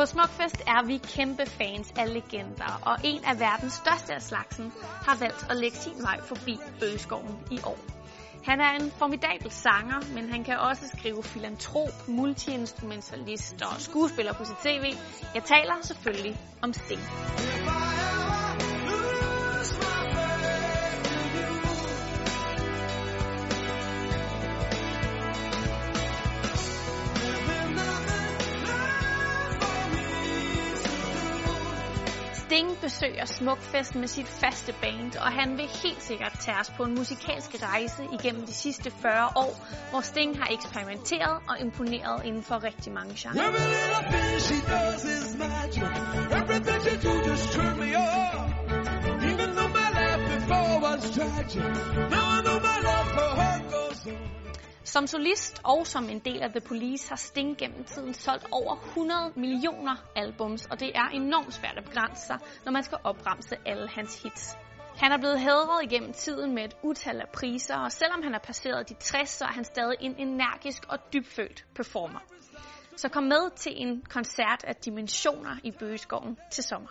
På Smukfest er vi kæmpe fans af legender, og en af verdens største af slagsen har valgt at lægge sin vej forbi Bøgeskoven i år. Han er en formidabel sanger, men han kan også skrive filantrop, multiinstrumentalist og skuespiller på sit tv. Jeg taler selvfølgelig om Sting. Sting besøger Smukfest med sit faste band, og han vil helt sikkert tage os på en musikalsk rejse igennem de sidste 40 år, hvor Sting har eksperimenteret og imponeret inden for rigtig mange genrer. Even though my life before was tragic, now I know my love for her. Som solist og som en del af The Police har Sting gennem tiden solgt over 100 millioner albums, og det er enormt svært at begrænse sig, når man skal opremse alle hans hits. Han er blevet hædret igennem tiden med et utal af priser, og selvom han er passeret de 60, så er han stadig en energisk og dybfølt performer. Så kom med til en koncert af dimensioner i Bøgeskoven til sommer.